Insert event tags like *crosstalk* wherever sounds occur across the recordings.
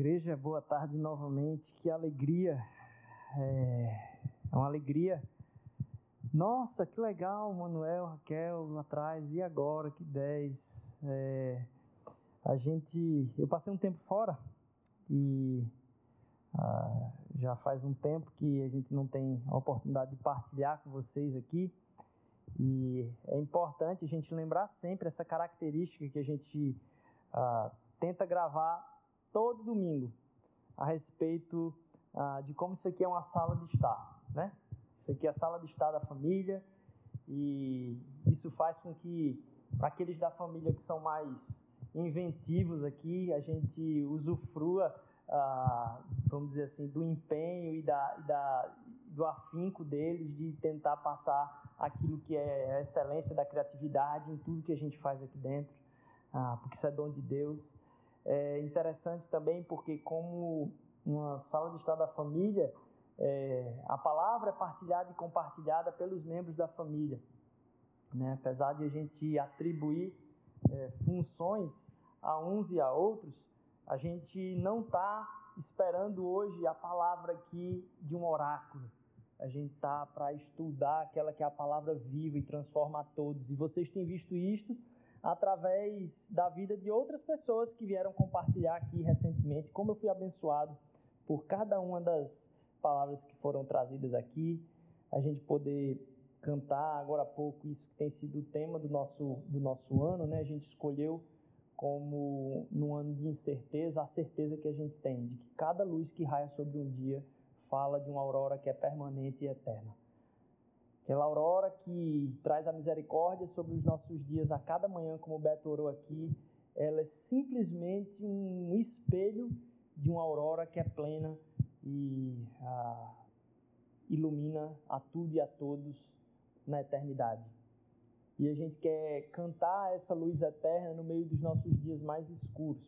Igreja, boa tarde novamente. Que alegria! É, é uma alegria. Nossa, que legal, Manuel, Raquel lá atrás. E agora? Que 10. É, a gente. Eu passei um tempo fora e ah, já faz um tempo que a gente não tem a oportunidade de partilhar com vocês aqui. E é importante a gente lembrar sempre essa característica que a gente ah, tenta gravar todo domingo a respeito ah, de como isso aqui é uma sala de estar, né? Isso aqui é a sala de estar da família e isso faz com que aqueles da família que são mais inventivos aqui, a gente usufrua, ah, vamos dizer assim, do empenho e da, da, do afinco deles de tentar passar aquilo que é a excelência da criatividade em tudo que a gente faz aqui dentro, ah, porque isso é dom de Deus. É interessante também porque, como uma sala de estar da família, é, a palavra é partilhada e compartilhada pelos membros da família. Né? Apesar de a gente atribuir é, funções a uns e a outros, a gente não está esperando hoje a palavra aqui de um oráculo. A gente está para estudar aquela que é a palavra viva e transforma a todos. E vocês têm visto isto através da vida de outras pessoas que vieram compartilhar aqui recentemente, como eu fui abençoado por cada uma das palavras que foram trazidas aqui, a gente poder cantar agora há pouco isso que tem sido o tema do nosso, do nosso ano, né? A gente escolheu como num ano de incerteza, a certeza que a gente tem de que cada luz que raia sobre um dia fala de uma aurora que é permanente e eterna. Aquela aurora que traz a misericórdia sobre os nossos dias a cada manhã, como o Beto orou aqui, ela é simplesmente um espelho de uma aurora que é plena e ah, ilumina a tudo e a todos na eternidade. E a gente quer cantar essa luz eterna no meio dos nossos dias mais escuros.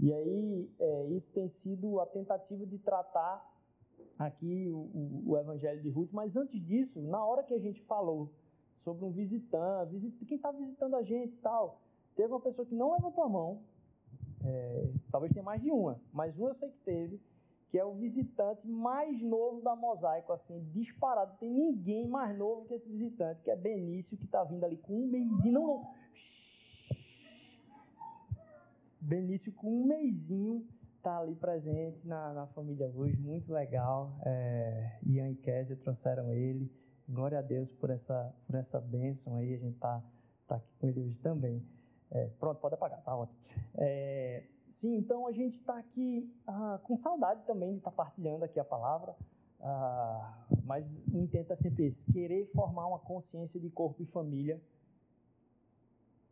E aí, é, isso tem sido a tentativa de tratar aqui o, o, Evangelho de Ruth, mas antes disso, na hora que a gente falou sobre um visitante, visit, quem está visitando a gente e tal, teve uma pessoa que não levantou a mão, é, talvez tenha mais de uma, mas uma eu sei que teve, que é o visitante mais novo da Mosaico, assim, disparado. Tem ninguém mais novo que esse visitante, que é Benício, que está vindo ali com um mêsinho. Não, não. Benício com um mêsinho está ali presente na, na família hoje, muito legal. É, Ian e Kézia trouxeram ele. Glória a Deus por essa, por essa bênção aí, a gente está tá aqui com ele hoje também. É, pronto, pode apagar, tá ótimo. É, sim, então a gente está aqui ah, com saudade também de estar tá partilhando aqui a palavra, ah, mas o intento é sempre esse, querer formar uma consciência de corpo e família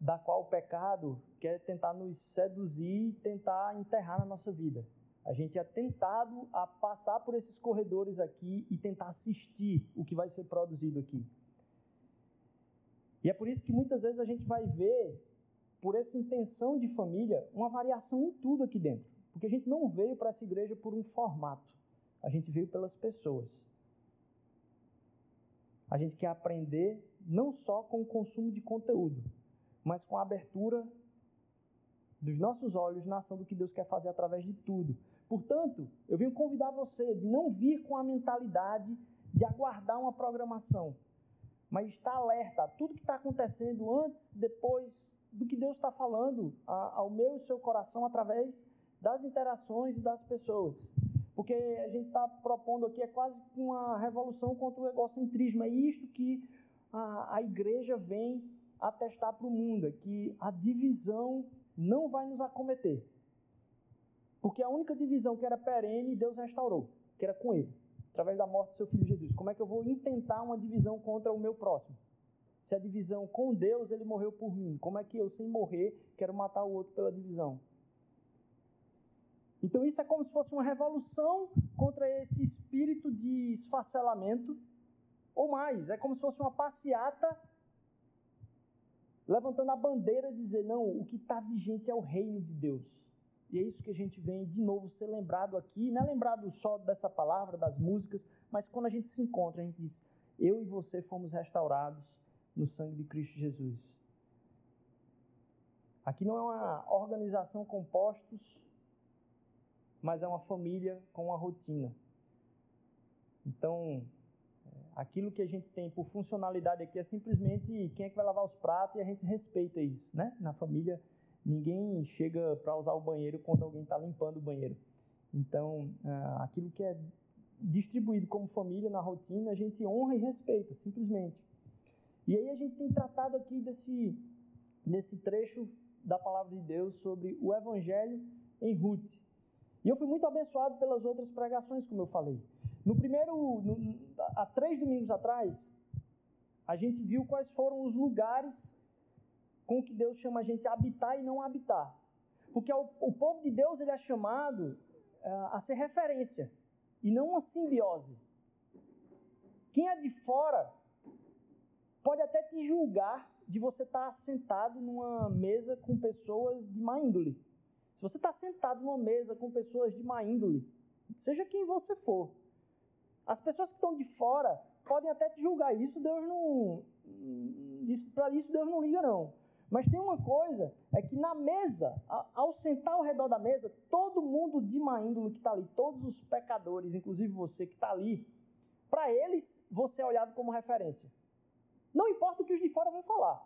da qual o pecado quer tentar nos seduzir e tentar enterrar na nossa vida. A gente é tentado a passar por esses corredores aqui e tentar assistir o que vai ser produzido aqui. E é por isso que muitas vezes a gente vai ver, por essa intenção de família, uma variação em tudo aqui dentro. Porque a gente não veio para essa igreja por um formato, a gente veio pelas pessoas. A gente quer aprender não só com o consumo de conteúdo, mas com a abertura dos nossos olhos na ação do que Deus quer fazer através de tudo. Portanto, eu venho convidar você de não vir com a mentalidade de aguardar uma programação, mas estar alerta a tudo que está acontecendo antes, depois do que Deus está falando ao meu e seu coração através das interações e das pessoas. Porque a gente está propondo aqui é quase uma revolução contra o egocentrismo. É isto que a, a igreja vem atestar para o mundo é que a divisão não vai nos acometer. Porque a única divisão que era perene, Deus restaurou, que era com ele, através da morte do seu filho Jesus. Como é que eu vou intentar uma divisão contra o meu próximo? Se a divisão com Deus, ele morreu por mim, como é que eu, sem morrer, quero matar o outro pela divisão? Então isso é como se fosse uma revolução contra esse espírito de esfacelamento, ou mais, é como se fosse uma passeata levantando a bandeira de dizer: não, o que está vigente é o reino de Deus. E é isso que a gente vem de novo ser lembrado aqui, não é lembrado só dessa palavra, das músicas, mas quando a gente se encontra, a gente diz: eu e você fomos restaurados no sangue de Cristo Jesus. Aqui não é uma organização com postos mas é uma família com uma rotina. Então, aquilo que a gente tem por funcionalidade aqui é simplesmente quem é que vai lavar os pratos e a gente respeita isso, né? Na família, ninguém chega para usar o banheiro quando alguém está limpando o banheiro. Então, ah, aquilo que é distribuído como família na rotina, a gente honra e respeita, simplesmente. E aí a gente tem tratado aqui desse, desse trecho da palavra de Deus sobre o Evangelho em Ruth. E eu fui muito abençoado pelas outras pregações, como eu falei. No primeiro, no, há três domingos atrás, a gente viu quais foram os lugares com que Deus chama a gente a habitar e não habitar. Porque o, o povo de Deus ele é chamado uh, a ser referência e não uma simbiose. Quem é de fora pode até te julgar de você estar sentado numa mesa com pessoas de má índole. Se você está sentado numa mesa com pessoas de má índole, seja quem você for, as pessoas que estão de fora podem até te julgar. Isso Deus não. Isso, Para isso Deus não liga, não. Mas tem uma coisa, é que na mesa, ao sentar ao redor da mesa, todo mundo de má índole que está ali, todos os pecadores, inclusive você que está ali, para eles você é olhado como referência. Não importa o que os de fora vão falar,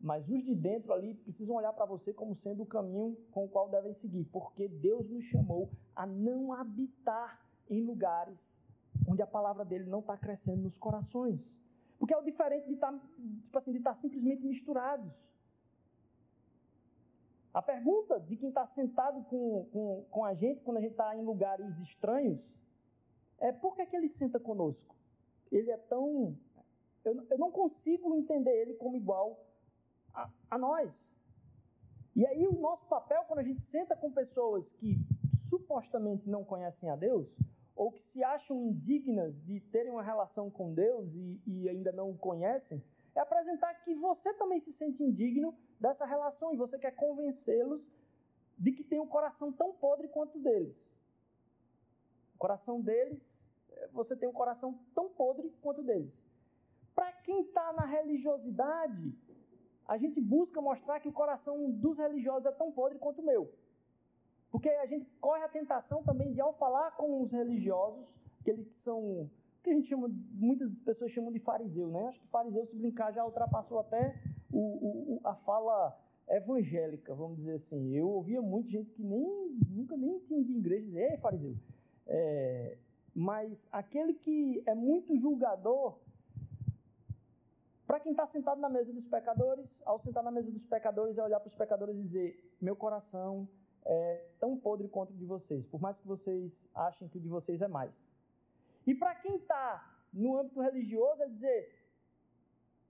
mas os de dentro ali precisam olhar para você como sendo o caminho com o qual devem seguir, porque Deus nos chamou a não habitar em lugares onde a palavra dele não está crescendo nos corações. Porque é o diferente de tá, tipo assim, estar tá simplesmente misturados. A pergunta de quem está sentado com, com, com a gente, quando a gente está em lugares estranhos, é por que, que ele senta conosco? Ele é tão. Eu, eu não consigo entender ele como igual a, a nós. E aí, o nosso papel, quando a gente senta com pessoas que supostamente não conhecem a Deus, ou que se acham indignas de terem uma relação com Deus e, e ainda não o conhecem, é apresentar que você também se sente indigno dessa relação e você quer convencê-los de que tem um coração tão podre quanto o deles. O coração deles, é, você tem um coração tão podre quanto o deles. Para quem está na religiosidade, a gente busca mostrar que o coração dos religiosos é tão podre quanto o meu. Porque a gente corre a tentação também de, ao falar com os religiosos, que eles são, que a gente chama, muitas pessoas chamam de fariseu, né? Acho que fariseu, se brincar, já ultrapassou até o, o, a fala evangélica, vamos dizer assim. Eu ouvia muita gente que nem, nunca nem tinha em igreja dizer, ei, fariseu. É, mas aquele que é muito julgador, para quem está sentado na mesa dos pecadores, ao sentar na mesa dos pecadores, é olhar para os pecadores e dizer: meu coração é tão podre quanto o de vocês, por mais que vocês achem que o de vocês é mais. E para quem está no âmbito religioso, é dizer: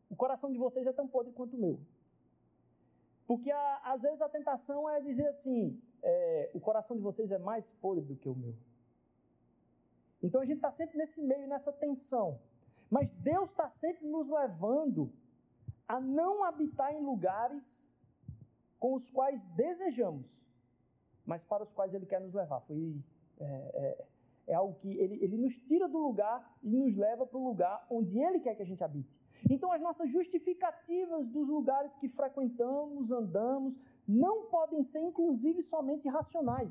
o coração de vocês é tão podre quanto o meu. Porque a, às vezes a tentação é dizer assim: é, o coração de vocês é mais podre do que o meu. Então a gente está sempre nesse meio, nessa tensão. Mas Deus está sempre nos levando a não habitar em lugares com os quais desejamos mas para os quais Ele quer nos levar. Foi, é, é, é algo que ele, ele nos tira do lugar e nos leva para o lugar onde Ele quer que a gente habite. Então, as nossas justificativas dos lugares que frequentamos, andamos, não podem ser, inclusive, somente racionais,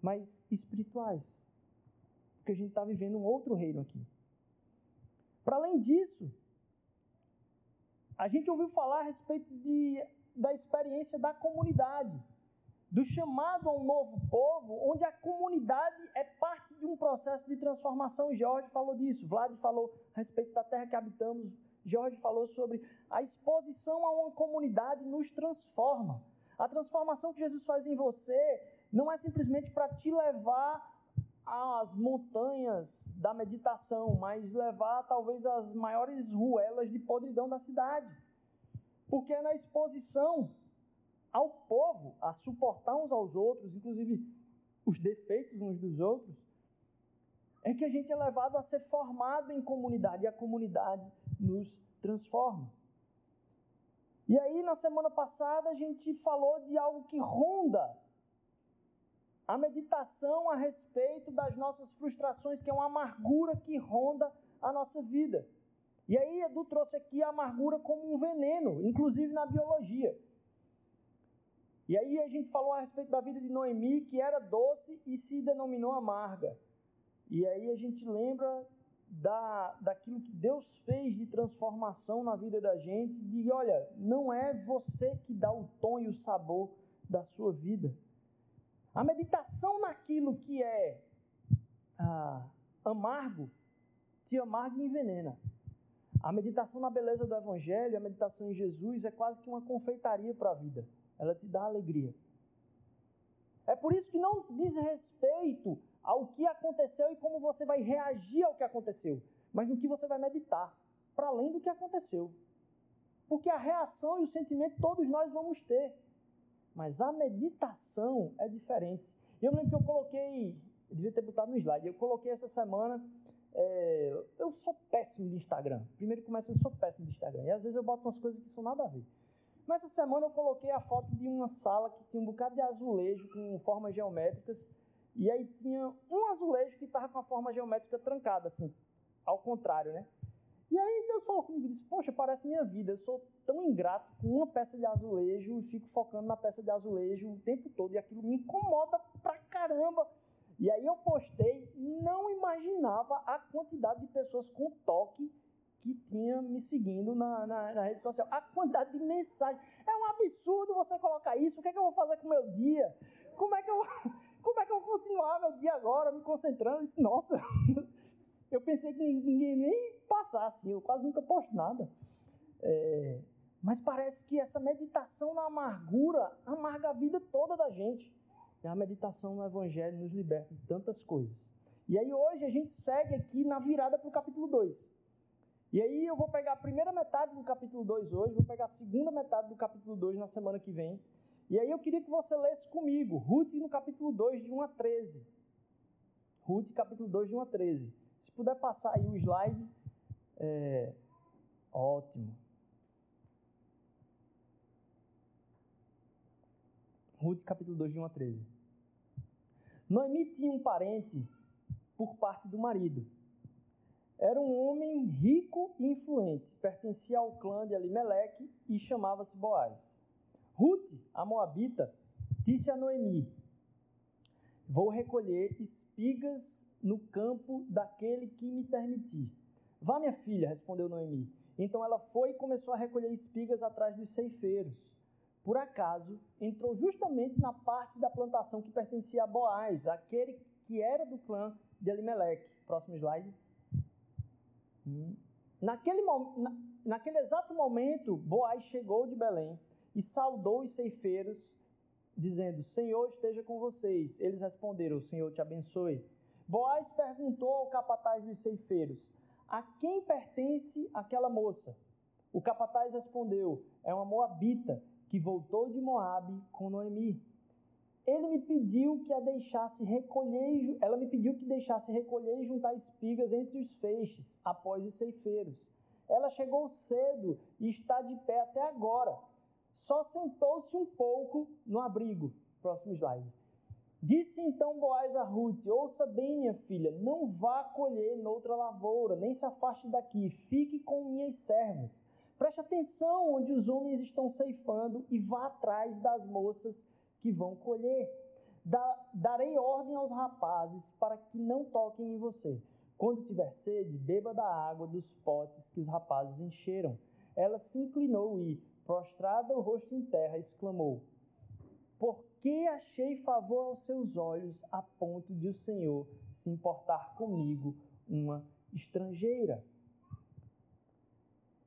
mas espirituais. Porque a gente está vivendo um outro reino aqui. Para além disso, a gente ouviu falar a respeito de da experiência da comunidade, do chamado a um novo povo, onde a comunidade é parte de um processo de transformação. Jorge falou disso, Vlad falou a respeito da terra que habitamos, Jorge falou sobre a exposição a uma comunidade nos transforma. A transformação que Jesus faz em você não é simplesmente para te levar às montanhas da meditação, mas levar talvez às maiores ruelas de podridão da cidade. Porque é na exposição ao povo, a suportar uns aos outros, inclusive os defeitos uns dos outros, é que a gente é levado a ser formado em comunidade e a comunidade nos transforma. E aí, na semana passada, a gente falou de algo que ronda a meditação a respeito das nossas frustrações, que é uma amargura que ronda a nossa vida. E aí Edu trouxe aqui a amargura como um veneno, inclusive na biologia. E aí a gente falou a respeito da vida de Noemi, que era doce e se denominou amarga. E aí a gente lembra da, daquilo que Deus fez de transformação na vida da gente, de olha, não é você que dá o tom e o sabor da sua vida. A meditação naquilo que é ah, amargo, te amarga e envenena. A meditação na beleza do Evangelho, a meditação em Jesus é quase que uma confeitaria para a vida. Ela te dá alegria. É por isso que não diz respeito ao que aconteceu e como você vai reagir ao que aconteceu, mas no que você vai meditar, para além do que aconteceu. Porque a reação e o sentimento todos nós vamos ter, mas a meditação é diferente. Eu lembro que eu coloquei, eu devia ter botado no slide, eu coloquei essa semana. É, eu sou péssimo de Instagram. Primeiro começa, eu sou péssimo de Instagram. E às vezes eu boto umas coisas que são nada a ver. Mas essa semana eu coloquei a foto de uma sala que tinha um bocado de azulejo com formas geométricas e aí tinha um azulejo que estava com a forma geométrica trancada, assim, ao contrário, né? E aí Deus falou comigo e disse, poxa, parece minha vida, eu sou tão ingrato com uma peça de azulejo e fico focando na peça de azulejo o tempo todo, e aquilo me incomoda pra caramba. E aí eu postei, não imaginava a quantidade de pessoas com toque que tinha me seguindo na, na, na, rede social. A quantidade de mensagens. É um absurdo você colocar isso. O que é que eu vou fazer com o meu dia? Como é que eu *laughs* como é que eu vou continuar meu dia agora, me concentrando? Disse, nossa, *laughs* eu pensei que ninguém nem passasse, eu quase nunca posto nada. É, mas parece que essa meditação na amargura amarga a vida toda da gente. A meditação no Evangelho nos liberta de tantas coisas. E aí hoje a gente segue aqui na virada para o capítulo 2. E aí eu vou pegar a primeira metade do capítulo 2 hoje, vou pegar a segunda metade do capítulo 2 na semana que vem. E aí eu queria que você lesse comigo, Ruth no capítulo 2, de 1 a 13. Ruth, capítulo 2, de 1 a 13. Se puder passar aí o slide, é ótimo. Ruth, capítulo 2, de 1 a 13. Noemi tinha um parente por parte do marido. Era um homem rico e influente, pertencia ao clã de Elimeleque e chamava-se Boaz. Ruth, a Moabita, disse a Noemi: Vou recolher espigas no campo daquele que me permitir. Vá, minha filha, respondeu Noemi. Então ela foi e começou a recolher espigas atrás dos ceifeiros. Por acaso, entrou justamente na parte da plantação que pertencia a Boaz, aquele que era do clã de Elimeleque. Próximo slide. Hum. Naquele, na, naquele exato momento, Boaz chegou de Belém e saudou os ceifeiros, dizendo: Senhor esteja com vocês. Eles responderam: Senhor te abençoe. Boaz perguntou ao capataz dos ceifeiros: A quem pertence aquela moça? O capataz respondeu: É uma moabita que voltou de Moabe com Noemi. Ele me pediu que a deixasse recolher, ela me pediu que deixasse recolher e juntar espigas entre os feixes após os ceifeiros. Ela chegou cedo e está de pé até agora só sentou-se um pouco no abrigo. Próximo slide. Disse então Boaz a Ruth: Ouça bem, minha filha, não vá colher noutra lavoura, nem se afaste daqui, fique com minhas servas. Preste atenção onde os homens estão ceifando e vá atrás das moças que vão colher. Da, darei ordem aos rapazes para que não toquem em você. Quando tiver sede, beba da água dos potes que os rapazes encheram. Ela se inclinou e, prostrada o rosto em terra, exclamou: Por que achei favor aos seus olhos a ponto de o Senhor se importar comigo, uma estrangeira?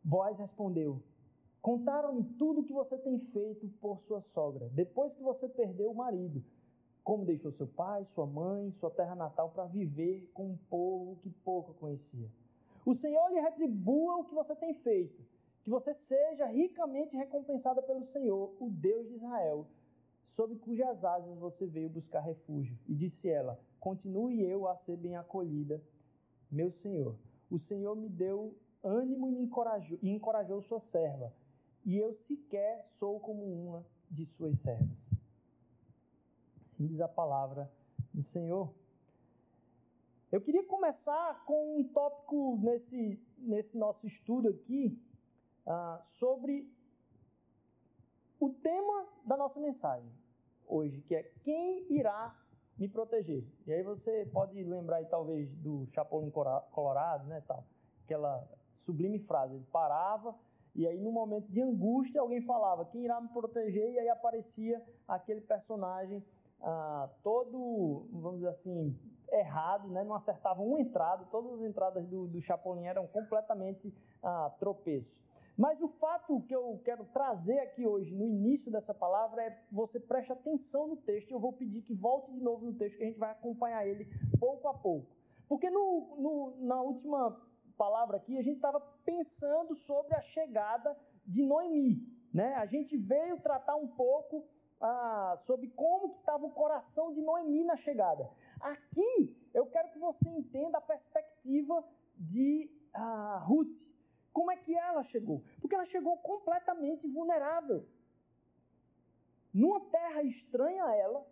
Boaz respondeu: Contaram-me tudo o que você tem feito por sua sogra, depois que você perdeu o marido, como deixou seu pai, sua mãe, sua terra natal para viver com um povo que pouco conhecia. O Senhor lhe retribua o que você tem feito que você seja ricamente recompensada pelo Senhor, o Deus de Israel, sob cujas asas você veio buscar refúgio. E disse ela: Continue eu a ser bem acolhida, meu Senhor. O Senhor me deu ânimo e me encorajou, e encorajou sua serva, e eu sequer sou como uma de suas servas. Assim diz a palavra do Senhor. Eu queria começar com um tópico nesse, nesse nosso estudo aqui, ah, sobre o tema da nossa mensagem hoje, que é quem irá me proteger. E aí você pode lembrar aí, talvez do Chapolin Colorado, né, tal, aquela sublime frase, ele parava e aí no momento de angústia alguém falava quem irá me proteger e aí aparecia aquele personagem ah, todo, vamos dizer assim, errado, né? não acertava uma entrada, todas as entradas do, do Chapolin eram completamente ah, tropeços. Mas o fato que eu quero trazer aqui hoje, no início dessa palavra, é você preste atenção no texto. Eu vou pedir que volte de novo no texto, que a gente vai acompanhar ele pouco a pouco. Porque no, no, na última palavra aqui, a gente estava pensando sobre a chegada de Noemi. Né? A gente veio tratar um pouco ah, sobre como que estava o coração de Noemi na chegada. Aqui eu quero que você entenda a perspectiva de ah, Ruth. Como é que ela chegou? Porque ela chegou completamente vulnerável. Numa terra estranha a ela,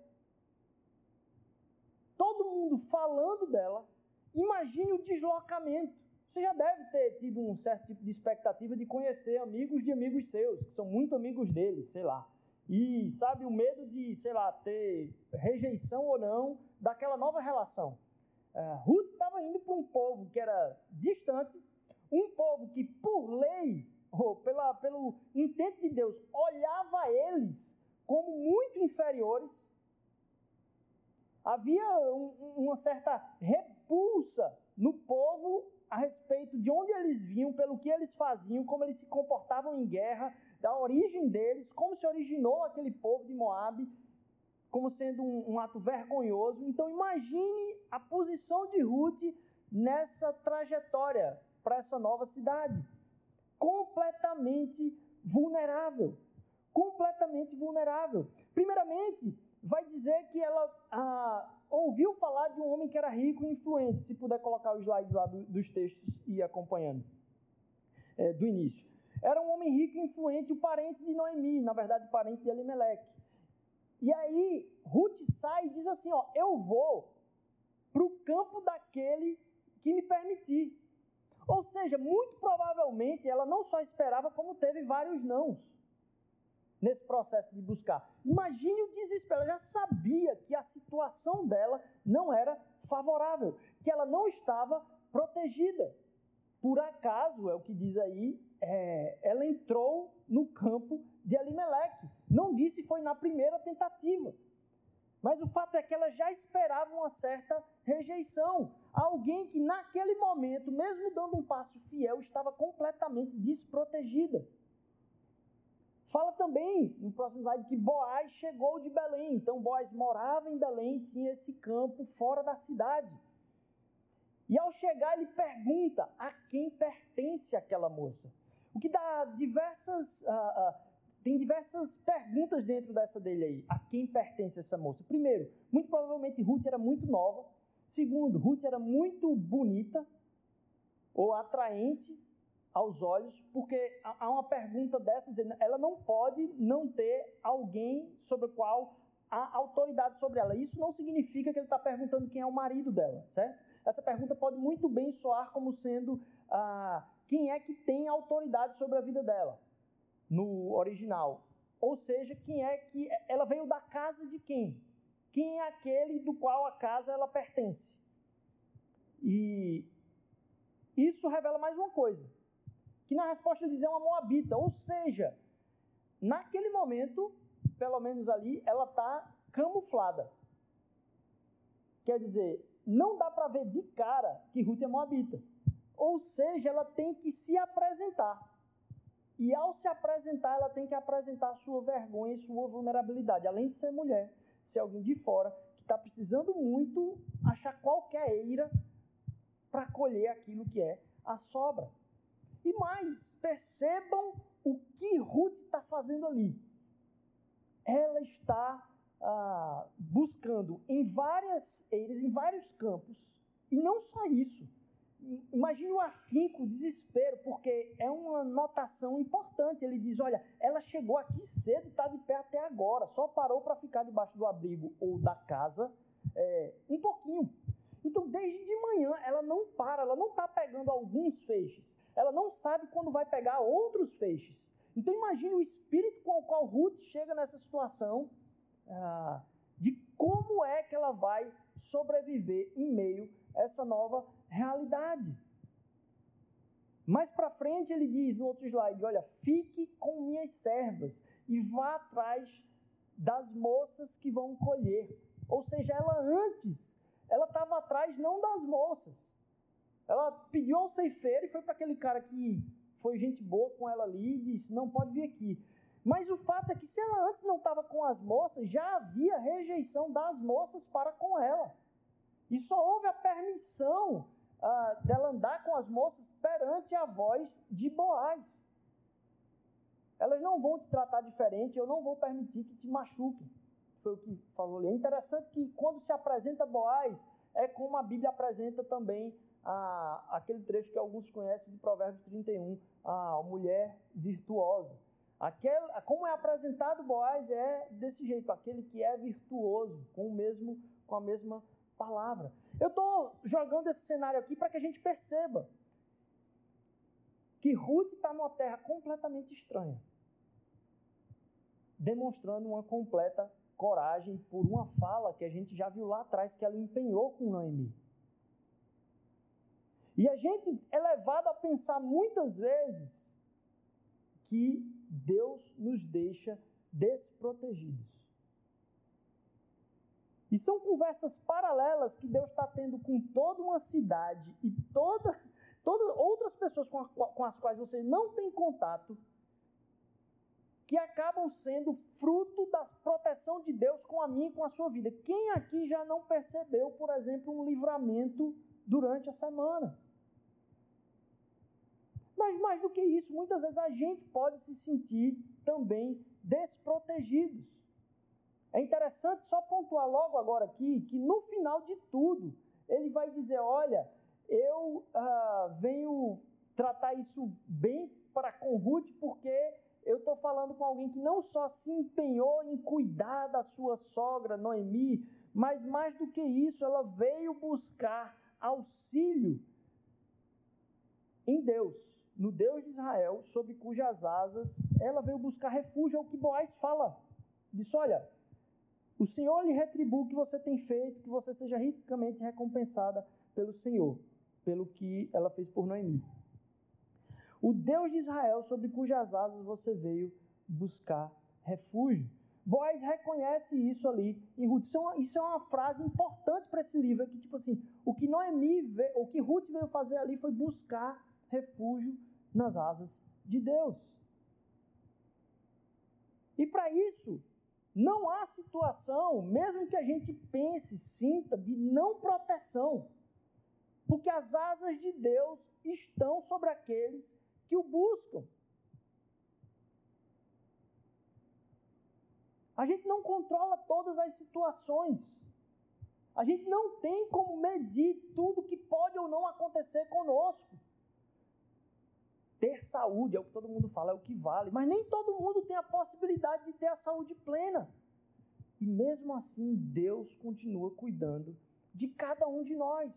todo mundo falando dela, imagine o deslocamento. Você já deve ter tido um certo tipo de expectativa de conhecer amigos de amigos seus, que são muito amigos dele, sei lá. E sabe, o medo de, sei lá, ter rejeição ou não daquela nova relação. Uh, Ruth estava indo para um povo que era distante, um povo que, por lei, ou pela, pelo intento de Deus, olhava eles como muito inferiores. Havia um, uma certa repulsa no povo a respeito de onde eles vinham, pelo que eles faziam, como eles se comportavam em guerra, da origem deles, como se originou aquele povo de Moab, como sendo um, um ato vergonhoso. Então imagine a posição de Ruth nessa trajetória para essa nova cidade. Completamente vulnerável. Completamente vulnerável. Primeiramente, vai dizer que ela ah, ouviu falar de um homem que era rico e influente. Se puder colocar o slide lá do, dos textos e acompanhando, é, do início. Era um homem rico e influente, o parente de Noemi, na verdade, parente de Elimelec. E aí, Ruth sai e diz assim: Ó, eu vou para o campo daquele que me permitir. Ou seja, muito provavelmente ela não só esperava, como teve vários nãos nesse processo de buscar. Imagine o desespero. Ela já sabia que a situação dela não era favorável, que ela não estava protegida. Por acaso, é o que diz aí, é, ela entrou no campo de Elimelec. Não disse foi na primeira tentativa. Mas o fato é que ela já esperava uma certa rejeição. Alguém que naquele momento, mesmo dando um passo fiel, estava completamente desprotegida. Fala também, no próximo slide, que Boaz chegou de Belém. Então, Boaz morava em Belém, tinha esse campo fora da cidade. E ao chegar, ele pergunta a quem pertence aquela moça. O que dá diversas. Uh, uh, tem diversas perguntas dentro dessa dele aí. A quem pertence essa moça? Primeiro, muito provavelmente Ruth era muito nova. Segundo, Ruth era muito bonita ou atraente aos olhos, porque há uma pergunta dessa dizendo, ela não pode não ter alguém sobre o qual há autoridade sobre ela. Isso não significa que ele está perguntando quem é o marido dela, certo? Essa pergunta pode muito bem soar como sendo ah, quem é que tem autoridade sobre a vida dela, no original. Ou seja, quem é que. Ela veio da casa de quem? Quem é aquele do qual a casa ela pertence? E isso revela mais uma coisa: que na resposta diz é uma moabita, ou seja, naquele momento, pelo menos ali, ela está camuflada. Quer dizer, não dá para ver de cara que Ruth é moabita. Ou seja, ela tem que se apresentar. E ao se apresentar, ela tem que apresentar sua vergonha e sua vulnerabilidade. Além de ser mulher, ser alguém de fora que está precisando muito achar qualquer eira para colher aquilo que é a sobra. E mais, percebam o que Ruth está fazendo ali. Ela está ah, buscando em várias eiras, em vários campos, e não só isso. Imagine o afinco, o desespero, porque é uma notação importante. Ele diz: olha, ela chegou aqui cedo está de pé até agora, só parou para ficar debaixo do abrigo ou da casa é, um pouquinho. Então, desde de manhã, ela não para, ela não está pegando alguns feixes, ela não sabe quando vai pegar outros feixes. Então imagine o espírito com o qual Ruth chega nessa situação ah, de como é que ela vai sobreviver em meio a essa nova realidade. Mais para frente ele diz no outro slide, olha, fique com minhas servas e vá atrás das moças que vão colher. Ou seja, ela antes, ela estava atrás não das moças. Ela pediu ao ceifeiro e foi para aquele cara que foi gente boa com ela ali e disse: Não pode vir aqui. Mas o fato é que se ela antes não estava com as moças, já havia rejeição das moças para com ela. E só houve a permissão ah, dela andar com as moças perante a voz de Boaz. Elas não vão te tratar diferente, eu não vou permitir que te machuquem. Foi o que falou ali. É interessante que quando se apresenta Boaz, é como a Bíblia apresenta também ah, aquele trecho que alguns conhecem de Provérbios 31, a mulher virtuosa. Aquele, como é apresentado Boaz é desse jeito, aquele que é virtuoso, com o mesmo, com a mesma palavra. Eu estou jogando esse cenário aqui para que a gente perceba que Ruth está numa terra completamente estranha, demonstrando uma completa coragem por uma fala que a gente já viu lá atrás que ela empenhou com Noemi. E a gente é levado a pensar muitas vezes que Deus nos deixa desprotegidos. E são conversas paralelas que Deus está tendo com toda uma cidade e toda, todas outras pessoas com, a, com as quais você não tem contato, que acabam sendo fruto da proteção de Deus com a minha e com a sua vida. Quem aqui já não percebeu, por exemplo, um livramento durante a semana? Mas mais do que isso, muitas vezes a gente pode se sentir também desprotegidos. É interessante só pontuar logo agora aqui que no final de tudo, ele vai dizer: olha, eu ah, venho tratar isso bem para com Ruth, porque eu estou falando com alguém que não só se empenhou em cuidar da sua sogra, Noemi, mas mais do que isso, ela veio buscar auxílio em Deus no Deus de Israel, sob cujas asas ela veio buscar refúgio, é o que Boaz fala. Diz: Olha, o Senhor lhe retribua o que você tem feito, que você seja ricamente recompensada pelo Senhor, pelo que ela fez por Noemi. O Deus de Israel, sob cujas asas você veio buscar refúgio. Boaz reconhece isso ali em Ruth. Isso é uma, isso é uma frase importante para esse livro, é que tipo assim, o que Noemi, o que Ruth veio fazer ali foi buscar refúgio nas asas de Deus. E para isso, não há situação, mesmo que a gente pense, sinta, de não proteção. Porque as asas de Deus estão sobre aqueles que o buscam. A gente não controla todas as situações. A gente não tem como medir tudo que pode ou não acontecer conosco. Ter saúde é o que todo mundo fala, é o que vale. Mas nem todo mundo tem a possibilidade de ter a saúde plena. E mesmo assim, Deus continua cuidando de cada um de nós.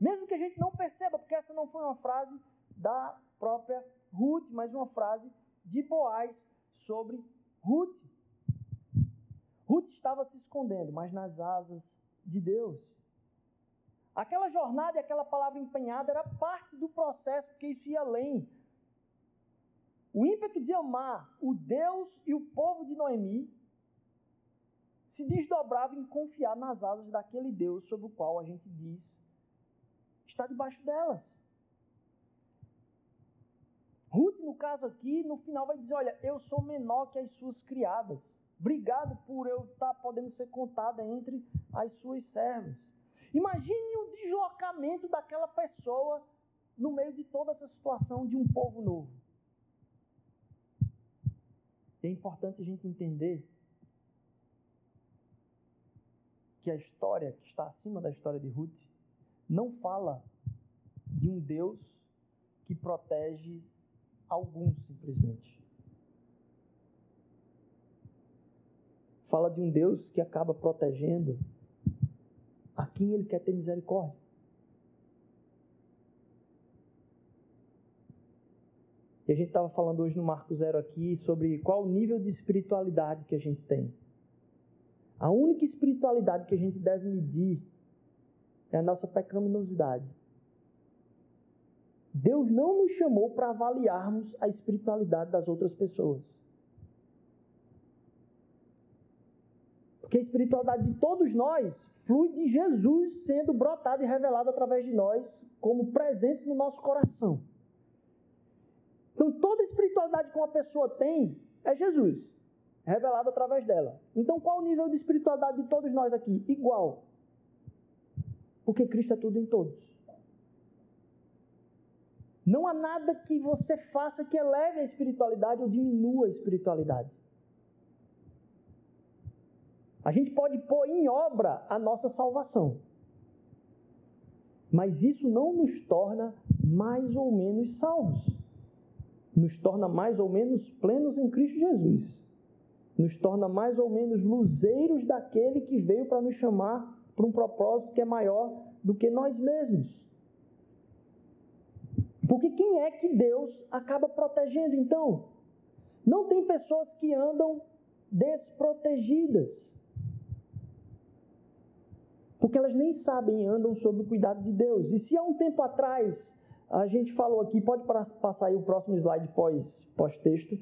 Mesmo que a gente não perceba, porque essa não foi uma frase da própria Ruth, mas uma frase de Boaz sobre Ruth. Ruth estava se escondendo, mas nas asas de Deus. Aquela jornada e aquela palavra empenhada era parte do processo, porque isso ia além. O ímpeto de amar o Deus e o povo de Noemi se desdobrava em confiar nas asas daquele Deus sobre o qual a gente diz está debaixo delas. Ruth, no caso aqui, no final vai dizer: Olha, eu sou menor que as suas criadas. Obrigado por eu estar podendo ser contada entre as suas servas. Imagine o deslocamento daquela pessoa no meio de toda essa situação de um povo novo. É importante a gente entender que a história que está acima da história de Ruth não fala de um Deus que protege alguns simplesmente. Fala de um Deus que acaba protegendo a quem ele quer ter misericórdia. E a gente estava falando hoje no Marco Zero aqui sobre qual o nível de espiritualidade que a gente tem. A única espiritualidade que a gente deve medir é a nossa pecaminosidade. Deus não nos chamou para avaliarmos a espiritualidade das outras pessoas. Porque a espiritualidade de todos nós flui de Jesus sendo brotado e revelado através de nós como presente no nosso coração. Então, toda espiritualidade que uma pessoa tem é Jesus, revelado através dela. Então, qual o nível de espiritualidade de todos nós aqui? Igual. Porque Cristo é tudo em todos. Não há nada que você faça que eleve a espiritualidade ou diminua a espiritualidade. A gente pode pôr em obra a nossa salvação. Mas isso não nos torna mais ou menos salvos nos torna mais ou menos plenos em Cristo Jesus. Nos torna mais ou menos luzeiros daquele que veio para nos chamar para um propósito que é maior do que nós mesmos. Porque quem é que Deus acaba protegendo então? Não tem pessoas que andam desprotegidas. Porque elas nem sabem andam sob o cuidado de Deus. E se há um tempo atrás a gente falou aqui, pode passar aí o próximo slide pós, pós-texto.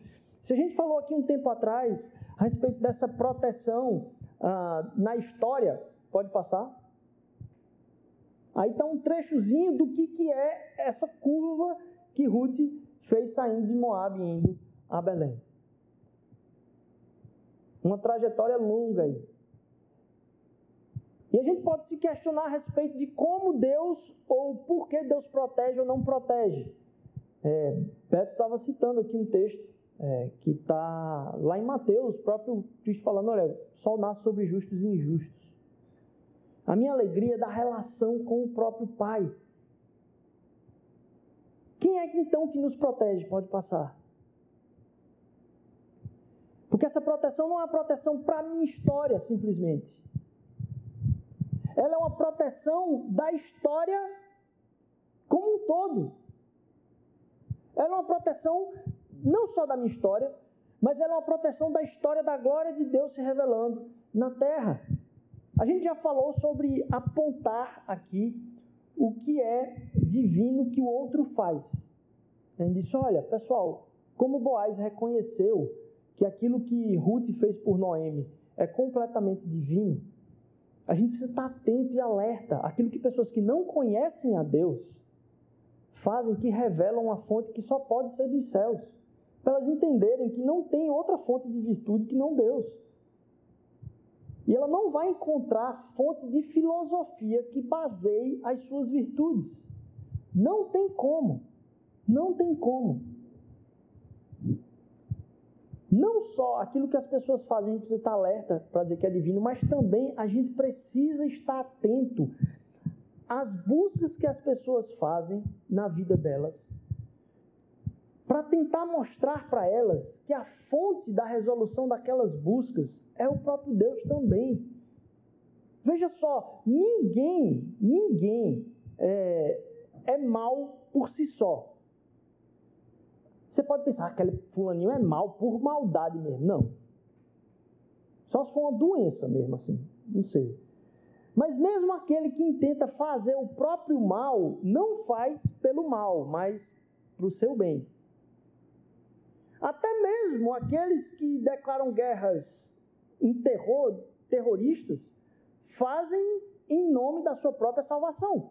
Se a gente falou aqui um tempo atrás a respeito dessa proteção ah, na história, pode passar? Aí está um trechozinho do que, que é essa curva que Ruth fez saindo de Moab e indo a Belém. Uma trajetória longa aí. E a gente pode se questionar a respeito de como Deus ou por que Deus protege ou não protege. É, Beto estava citando aqui um texto é, que está lá em Mateus, o próprio Cristo falando: olha, sol nasce sobre justos e injustos. A minha alegria é da relação com o próprio Pai. Quem é então que nos protege? Pode passar. Porque essa proteção não é uma proteção para a minha história, simplesmente ela é uma proteção da história como um todo. Ela é uma proteção não só da minha história, mas ela é uma proteção da história da glória de Deus se revelando na terra. A gente já falou sobre apontar aqui o que é divino que o outro faz. Gente disse: olha, pessoal, como Boaz reconheceu que aquilo que Ruth fez por Noemi é completamente divino, a gente precisa estar atento e alerta àquilo que pessoas que não conhecem a Deus fazem que revelam uma fonte que só pode ser dos céus. Para elas entenderem que não tem outra fonte de virtude que não Deus. E ela não vai encontrar fonte de filosofia que baseie as suas virtudes. Não tem como. Não tem como. Não só aquilo que as pessoas fazem, a gente precisa estar alerta para dizer que é divino, mas também a gente precisa estar atento às buscas que as pessoas fazem na vida delas, para tentar mostrar para elas que a fonte da resolução daquelas buscas é o próprio Deus também. Veja só, ninguém, ninguém é, é mal por si só. Você pode pensar, aquele fulaninho é mal por maldade mesmo. Não. Só se for uma doença mesmo, assim. Não sei. Mas mesmo aquele que intenta fazer o próprio mal, não faz pelo mal, mas para o seu bem. Até mesmo aqueles que declaram guerras em terror, terroristas, fazem em nome da sua própria salvação.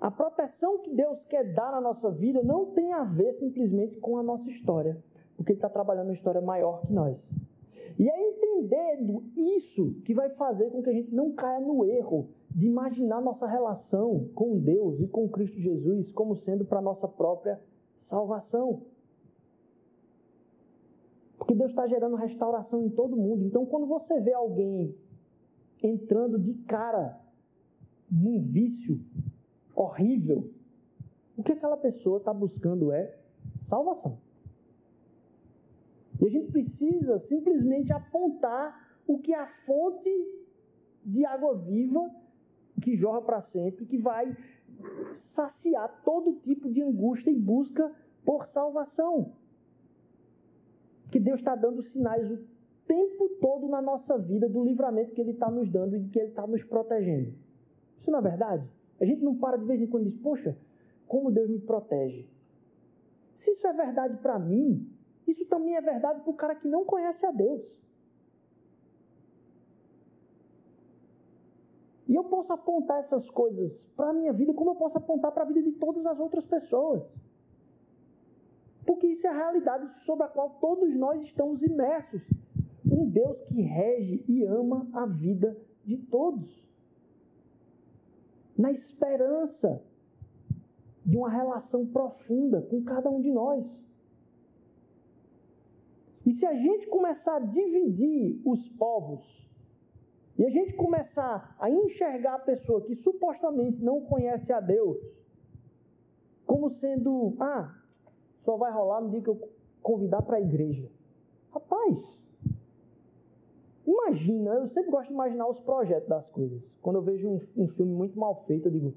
A proteção que Deus quer dar na nossa vida não tem a ver simplesmente com a nossa história, porque Ele está trabalhando uma história maior que nós. E é entendendo isso que vai fazer com que a gente não caia no erro de imaginar nossa relação com Deus e com Cristo Jesus como sendo para a nossa própria salvação. Porque Deus está gerando restauração em todo mundo. Então, quando você vê alguém entrando de cara num vício, horrível, o que aquela pessoa está buscando é salvação. E a gente precisa simplesmente apontar o que é a fonte de água viva que jorra para sempre, que vai saciar todo tipo de angústia e busca por salvação. Que Deus está dando sinais o tempo todo na nossa vida do livramento que Ele está nos dando e de que Ele está nos protegendo. Isso não é verdade? A gente não para de vez em quando e diz, poxa, como Deus me protege. Se isso é verdade para mim, isso também é verdade para o cara que não conhece a Deus. E eu posso apontar essas coisas para a minha vida, como eu posso apontar para a vida de todas as outras pessoas. Porque isso é a realidade sobre a qual todos nós estamos imersos. Um Deus que rege e ama a vida de todos. Na esperança de uma relação profunda com cada um de nós. E se a gente começar a dividir os povos e a gente começar a enxergar a pessoa que supostamente não conhece a Deus como sendo, ah, só vai rolar no dia que eu convidar para a igreja. Rapaz, imagina, eu sempre gosto de imaginar os projetos das coisas. Quando eu vejo um, um filme muito mal feito, eu digo,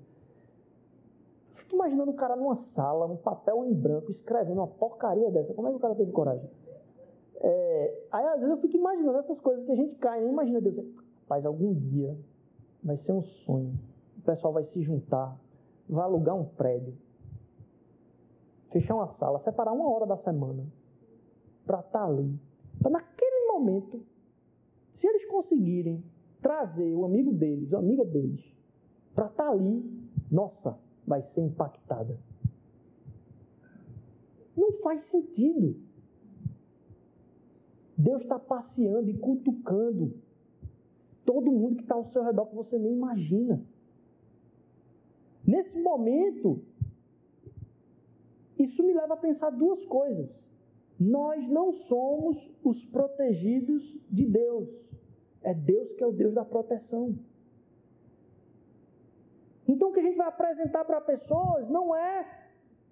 fico imaginando o cara numa sala, um papel em branco, escrevendo uma porcaria dessa. Como é que o cara teve coragem? É, aí às vezes eu fico imaginando essas coisas que a gente cai, nem imagina Deus. Mas algum dia vai ser um sonho. O pessoal vai se juntar, vai alugar um prédio, fechar uma sala, separar uma hora da semana para estar tá ali. Para naquele momento, se eles conseguirem trazer o amigo deles, a amiga deles, para estar tá ali, nossa, vai ser impactada. Não faz sentido. Deus está passeando e cutucando todo mundo que está ao seu redor que você nem imagina. Nesse momento, isso me leva a pensar duas coisas. Nós não somos os protegidos de Deus. É Deus que é o Deus da proteção. Então o que a gente vai apresentar para pessoas não é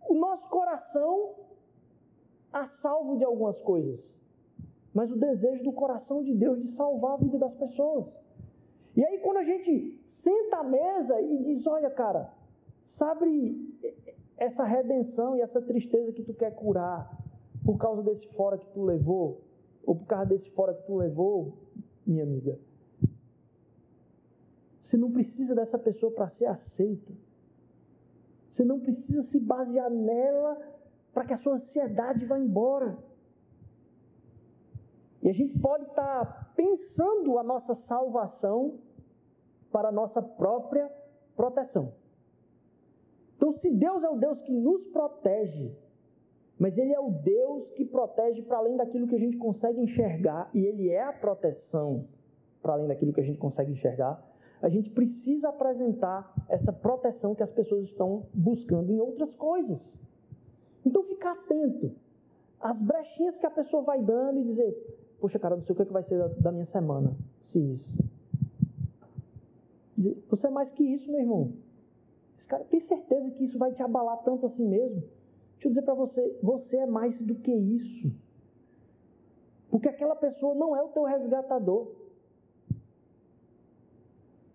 o nosso coração a salvo de algumas coisas, mas o desejo do coração de Deus de salvar a vida das pessoas. E aí, quando a gente senta à mesa e diz: Olha, cara, sabe essa redenção e essa tristeza que tu quer curar por causa desse fora que tu levou, ou por causa desse fora que tu levou, minha amiga. Você não precisa dessa pessoa para ser aceita. Você não precisa se basear nela para que a sua ansiedade vá embora. E a gente pode estar tá pensando a nossa salvação para a nossa própria proteção. Então, se Deus é o Deus que nos protege, mas Ele é o Deus que protege para além daquilo que a gente consegue enxergar, e Ele é a proteção para além daquilo que a gente consegue enxergar, a gente precisa apresentar essa proteção que as pessoas estão buscando em outras coisas. Então, ficar atento às brechinhas que a pessoa vai dando e dizer: Poxa, cara, não sei o que, é que vai ser da, da minha semana, se isso. Você é mais que isso, meu irmão. Esse cara tem certeza que isso vai te abalar tanto assim mesmo? Deixa eu dizer para você, você é mais do que isso. Porque aquela pessoa não é o teu resgatador.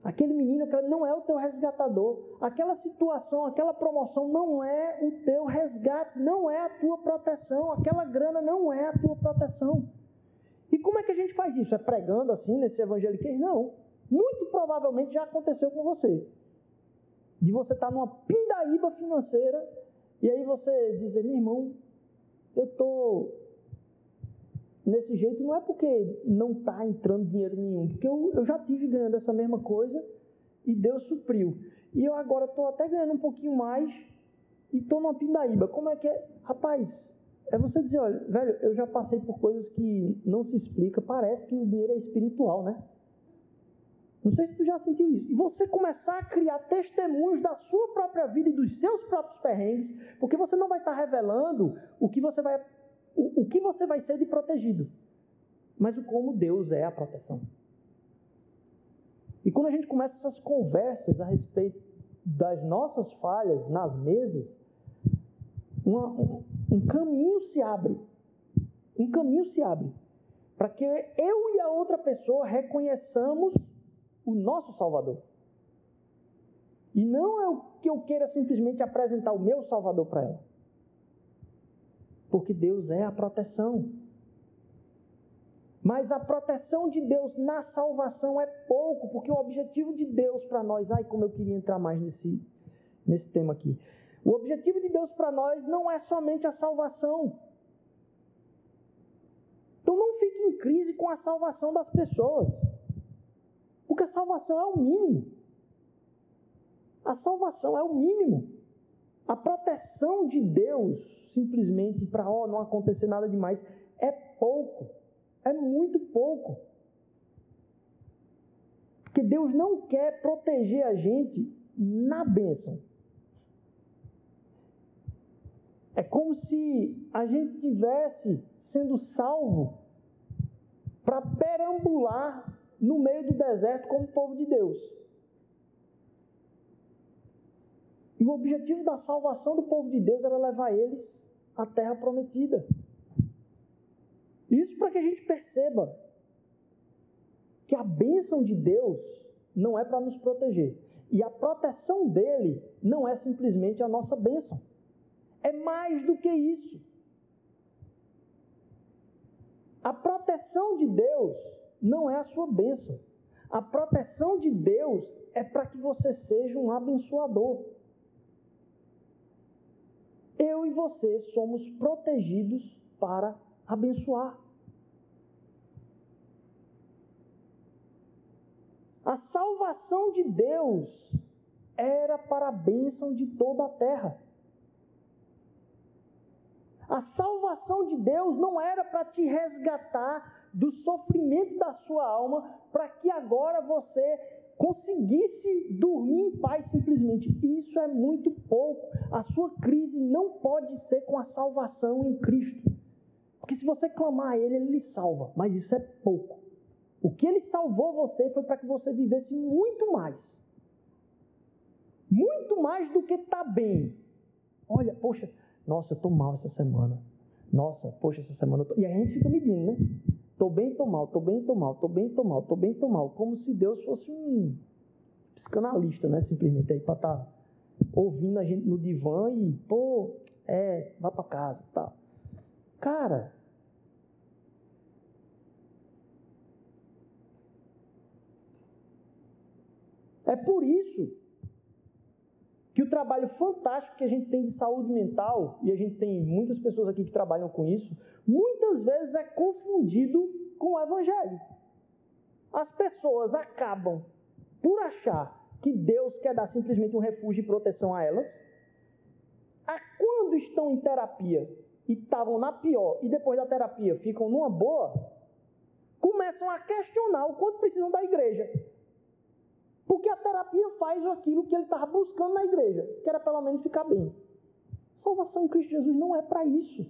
Aquele menino não é o teu resgatador. Aquela situação, aquela promoção não é o teu resgate, não é a tua proteção. Aquela grana não é a tua proteção. E como é que a gente faz isso? É pregando assim nesse evangeliquez? Não. Muito provavelmente já aconteceu com você. De você estar numa pindaíba financeira e aí você dizer, meu irmão, eu estou nesse jeito, não é porque não está entrando dinheiro nenhum, porque eu, eu já tive ganhando essa mesma coisa e Deus supriu. E eu agora estou até ganhando um pouquinho mais e estou numa pindaíba. Como é que é? Rapaz, é você dizer, olha, velho, eu já passei por coisas que não se explica, parece que o dinheiro é espiritual, né? Não sei se tu já sentiu isso. E você começar a criar testemunhos da sua própria vida e dos seus próprios perrengues, porque você não vai estar revelando o que você vai, o, o que você vai ser de protegido, mas o como Deus é a proteção. E quando a gente começa essas conversas a respeito das nossas falhas nas mesas, uma, um, um caminho se abre. Um caminho se abre. Para que eu e a outra pessoa reconheçamos o nosso Salvador. E não é o que eu queira simplesmente apresentar o meu Salvador para ela. Porque Deus é a proteção. Mas a proteção de Deus na salvação é pouco, porque o objetivo de Deus para nós, ai como eu queria entrar mais nesse, nesse tema aqui. O objetivo de Deus para nós não é somente a salvação. Então não fique em crise com a salvação das pessoas. Porque a salvação é o mínimo. A salvação é o mínimo. A proteção de Deus, simplesmente para oh, não acontecer nada demais, é pouco. É muito pouco. Porque Deus não quer proteger a gente na bênção. É como se a gente tivesse sendo salvo para perambular no meio do deserto como povo de Deus. E o objetivo da salvação do povo de Deus era levar eles à terra prometida. Isso para que a gente perceba que a bênção de Deus não é para nos proteger. E a proteção dele não é simplesmente a nossa bênção. É mais do que isso. A proteção de Deus não é a sua bênção. A proteção de Deus é para que você seja um abençoador. Eu e você somos protegidos para abençoar. A salvação de Deus era para a bênção de toda a terra. A salvação de Deus não era para te resgatar do sofrimento da sua alma, para que agora você conseguisse dormir em paz simplesmente. Isso é muito pouco. A sua crise não pode ser com a salvação em Cristo. Porque se você clamar a Ele, Ele lhe salva. Mas isso é pouco. O que Ele salvou você foi para que você vivesse muito mais. Muito mais do que está bem. Olha, poxa, nossa, eu estou mal essa semana. Nossa, poxa, essa semana eu tô... E a gente fica medindo, né? Tô bem, tô mal, tô bem, tô mal, tô bem, tô mal, tô bem, tô mal. Como se Deus fosse um psicanalista, né? Simplesmente aí para estar tá ouvindo a gente no divã e, pô, é, vá para casa, tá. Cara, é por isso trabalho fantástico que a gente tem de saúde mental, e a gente tem muitas pessoas aqui que trabalham com isso, muitas vezes é confundido com o Evangelho. As pessoas acabam por achar que Deus quer dar simplesmente um refúgio e proteção a elas, a quando estão em terapia e estavam na pior e depois da terapia ficam numa boa, começam a questionar o quanto precisam da igreja. Porque a terapia faz aquilo que ele estava buscando na igreja, que era pelo menos ficar bem. Salvação em Cristo Jesus não é para isso.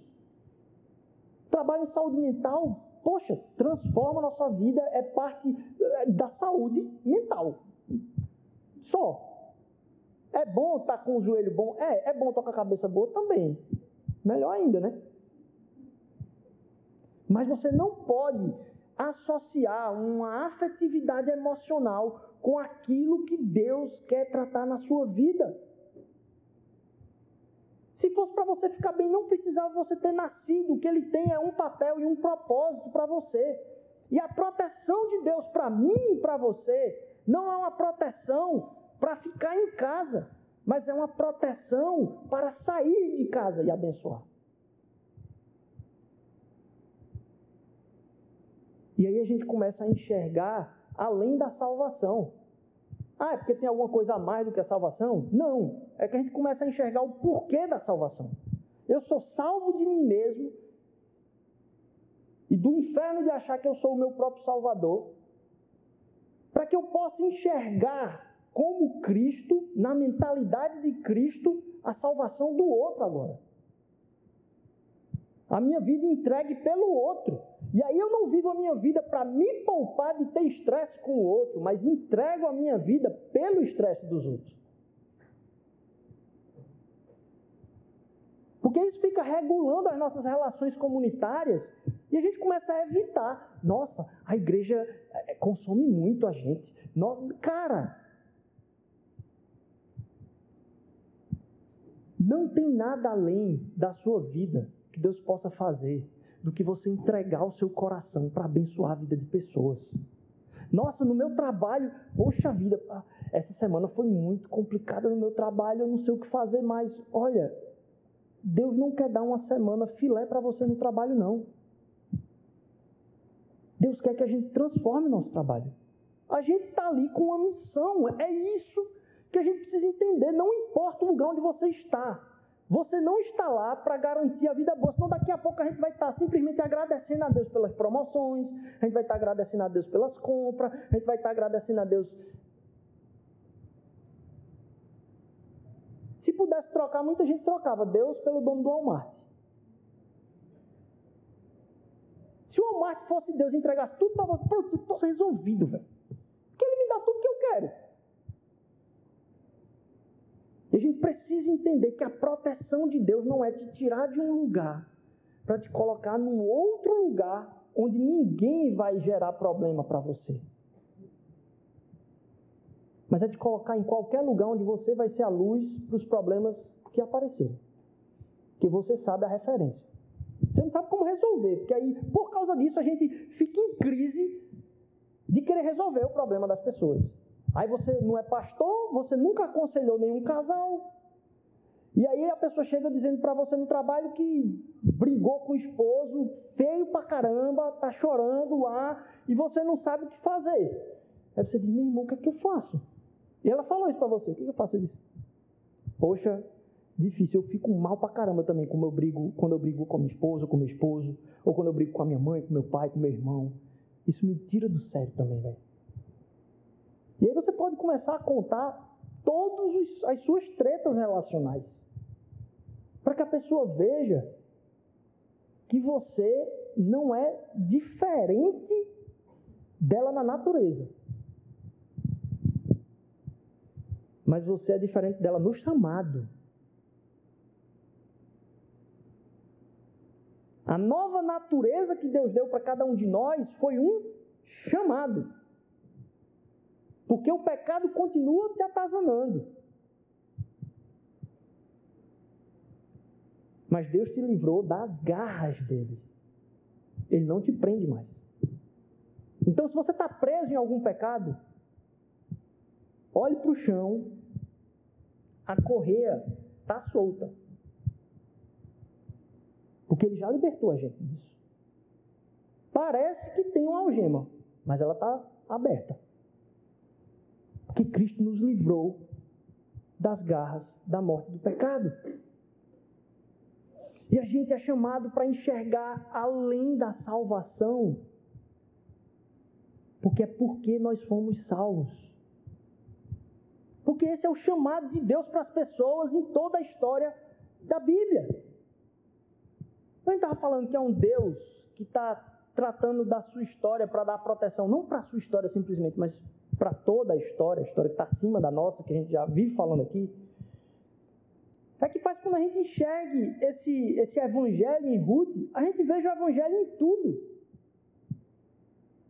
Trabalho em saúde mental, poxa, transforma a nossa vida, é parte eh, da saúde mental. Só. É bom estar tá com o joelho bom? É. É bom estar com a cabeça boa? Também. Melhor ainda, né? Mas você não pode associar uma afetividade emocional com aquilo que Deus quer tratar na sua vida. Se fosse para você ficar bem, não precisava você ter nascido. O que ele tem é um papel e um propósito para você. E a proteção de Deus para mim e para você não é uma proteção para ficar em casa, mas é uma proteção para sair de casa e abençoar. E aí a gente começa a enxergar além da salvação. Ah, é porque tem alguma coisa a mais do que a salvação? Não. É que a gente começa a enxergar o porquê da salvação. Eu sou salvo de mim mesmo e do inferno de achar que eu sou o meu próprio Salvador, para que eu possa enxergar como Cristo, na mentalidade de Cristo, a salvação do outro agora. A minha vida entregue pelo outro. E aí eu não vivo a minha vida para me poupar de ter estresse com o outro, mas entrego a minha vida pelo estresse dos outros. Porque isso fica regulando as nossas relações comunitárias e a gente começa a evitar. Nossa, a igreja é, consome muito a gente. Cara, Não tem nada além da sua vida que Deus possa fazer do que você entregar o seu coração para abençoar a vida de pessoas. Nossa, no meu trabalho, poxa vida, ah, essa semana foi muito complicada no meu trabalho, eu não sei o que fazer mais. Olha, Deus não quer dar uma semana filé para você no trabalho, não. Deus quer que a gente transforme nosso trabalho. A gente está ali com uma missão, é isso que a gente precisa entender. Não importa o lugar onde você está. Você não está lá para garantir a vida boa, senão daqui a pouco a gente vai estar simplesmente agradecendo a Deus pelas promoções, a gente vai estar agradecendo a Deus pelas compras, a gente vai estar agradecendo a Deus. Se pudesse trocar, muita gente trocava Deus pelo dono do Walmart. Se o Walmart fosse Deus e entregasse tudo para você, pronto, estou resolvido, velho. Porque ele me dá tudo que eu quero. E a gente precisa entender que a proteção de Deus não é te tirar de um lugar para te colocar num outro lugar onde ninguém vai gerar problema para você. Mas é te colocar em qualquer lugar onde você vai ser a luz para os problemas que aparecerem. Que você sabe a referência. Você não sabe como resolver, porque aí, por causa disso, a gente fica em crise de querer resolver o problema das pessoas. Aí você não é pastor, você nunca aconselhou nenhum casal. E aí a pessoa chega dizendo para você no trabalho que brigou com o esposo, feio pra caramba, tá chorando lá, e você não sabe o que fazer. Aí você diz, meu irmão, o que é que eu faço? E ela falou isso para você, o que eu faço? Eu disse, poxa, difícil, eu fico mal pra caramba também quando eu brigo, quando eu brigo com a minha esposa, com meu esposo, ou quando eu brigo com a minha mãe, com meu pai, com meu irmão. Isso me tira do sério também, velho. E aí você pode começar a contar todas as suas tretas relacionais. Para que a pessoa veja que você não é diferente dela na natureza. Mas você é diferente dela no chamado. A nova natureza que Deus deu para cada um de nós foi um chamado. Porque o pecado continua te atazanando. Mas Deus te livrou das garras dele. Ele não te prende mais. Então, se você está preso em algum pecado, olhe para o chão, a correia está solta. Porque ele já libertou a gente disso. Parece que tem uma algema, mas ela está aberta que Cristo nos livrou das garras da morte do pecado. E a gente é chamado para enxergar além da salvação, porque é porque nós fomos salvos. Porque esse é o chamado de Deus para as pessoas em toda a história da Bíblia. Gente estava falando que é um Deus que está tratando da sua história para dar proteção, não para a sua história simplesmente, mas para toda a história, a história que está acima da nossa, que a gente já vive falando aqui, é que faz quando a gente enxergue esse, esse evangelho em Ruth, a gente veja o evangelho em tudo.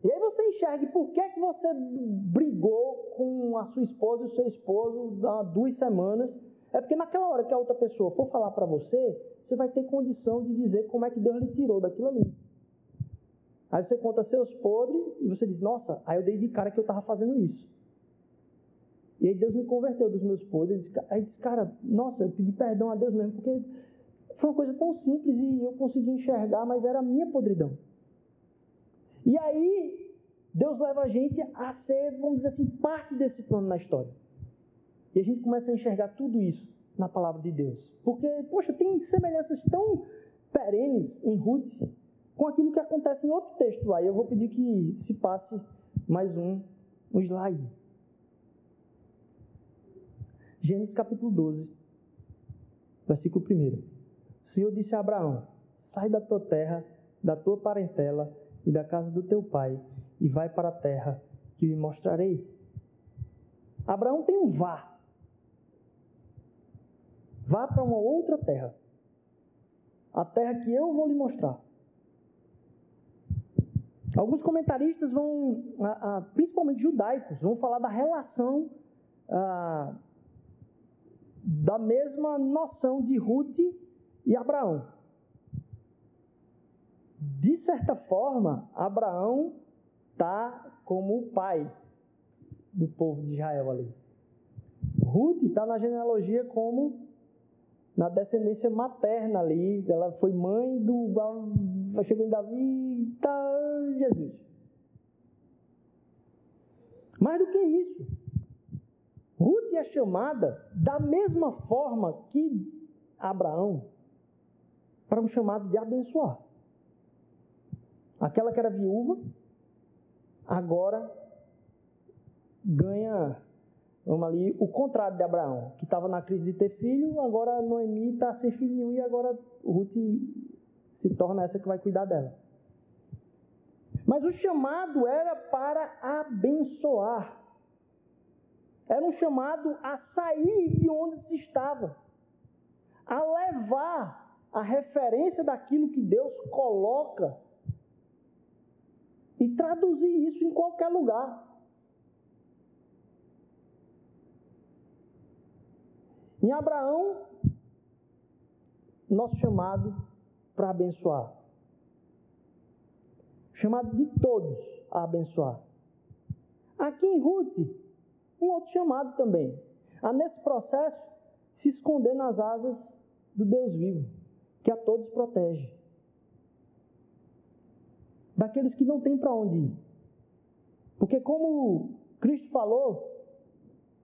E aí você enxergue por que, que você brigou com a sua esposa e o seu esposo há duas semanas. É porque naquela hora que a outra pessoa for falar para você, você vai ter condição de dizer como é que Deus lhe tirou daquilo ali. Aí você conta seus podres e você diz, nossa, aí eu dei de cara que eu estava fazendo isso. E aí Deus me converteu dos meus podres. Aí disse, cara, nossa, eu pedi perdão a Deus mesmo, porque foi uma coisa tão simples e eu consegui enxergar, mas era a minha podridão. E aí, Deus leva a gente a ser, vamos dizer assim, parte desse plano na história. E a gente começa a enxergar tudo isso na palavra de Deus. Porque, poxa, tem semelhanças tão perenes em Ruth com aquilo que acontece em outro texto lá. E eu vou pedir que se passe mais um, um slide. Gênesis capítulo 12, versículo 1. O Senhor disse a Abraão: Sai da tua terra, da tua parentela e da casa do teu pai, e vai para a terra que lhe mostrarei. Abraão tem um vá. Vá para uma outra terra. A terra que eu vou lhe mostrar. Alguns comentaristas vão, principalmente judaicos, vão falar da relação da mesma noção de Ruth e Abraão. De certa forma, Abraão está como o pai do povo de Israel ali. Ruth está na genealogia como na descendência materna ali. Ela foi mãe do. Chegou em Davi, tá, Jesus. Mais do que isso, Ruth é chamada da mesma forma que Abraão para um chamado de abençoar. Aquela que era viúva, agora ganha, vamos ali, o contrário de Abraão, que estava na crise de ter filho, agora Noemi está sem filho nenhum e agora Ruth se torna essa que vai cuidar dela. Mas o chamado era para abençoar. Era um chamado a sair de onde se estava, a levar a referência daquilo que Deus coloca e traduzir isso em qualquer lugar. Em Abraão, nosso chamado para abençoar. Chamado de todos a abençoar. Aqui em Ruth, um outro chamado também. A nesse processo se esconder nas asas do Deus vivo, que a todos protege. Daqueles que não têm para onde ir. Porque como Cristo falou,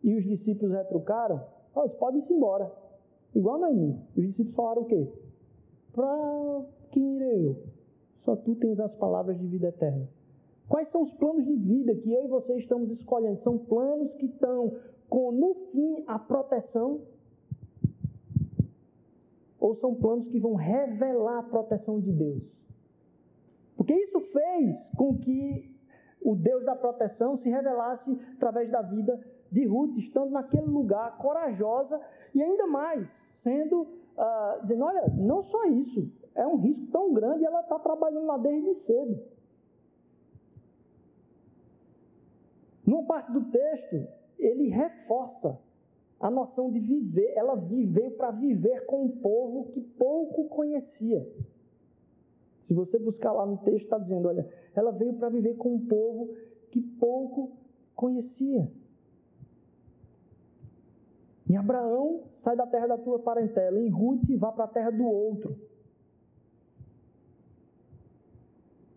e os discípulos retrucaram, vocês podem ir embora. Igual Noemi. E os discípulos falaram o quê? Para quem irei eu? Só tu tens as palavras de vida eterna. Quais são os planos de vida que eu e você estamos escolhendo? São planos que estão com, no fim, a proteção? Ou são planos que vão revelar a proteção de Deus? Porque isso fez com que o Deus da proteção se revelasse através da vida de Ruth, estando naquele lugar corajosa e ainda mais, sendo, uh, dizendo: olha, não só isso, é um risco tão grande ela está trabalhando lá desde cedo. Numa parte do texto, ele reforça a noção de viver. Ela veio para viver com um povo que pouco conhecia. Se você buscar lá no texto, está dizendo: olha, ela veio para viver com um povo que pouco conhecia. Em Abraão, sai da terra da tua parentela. Em Ruth, vá para a terra do outro.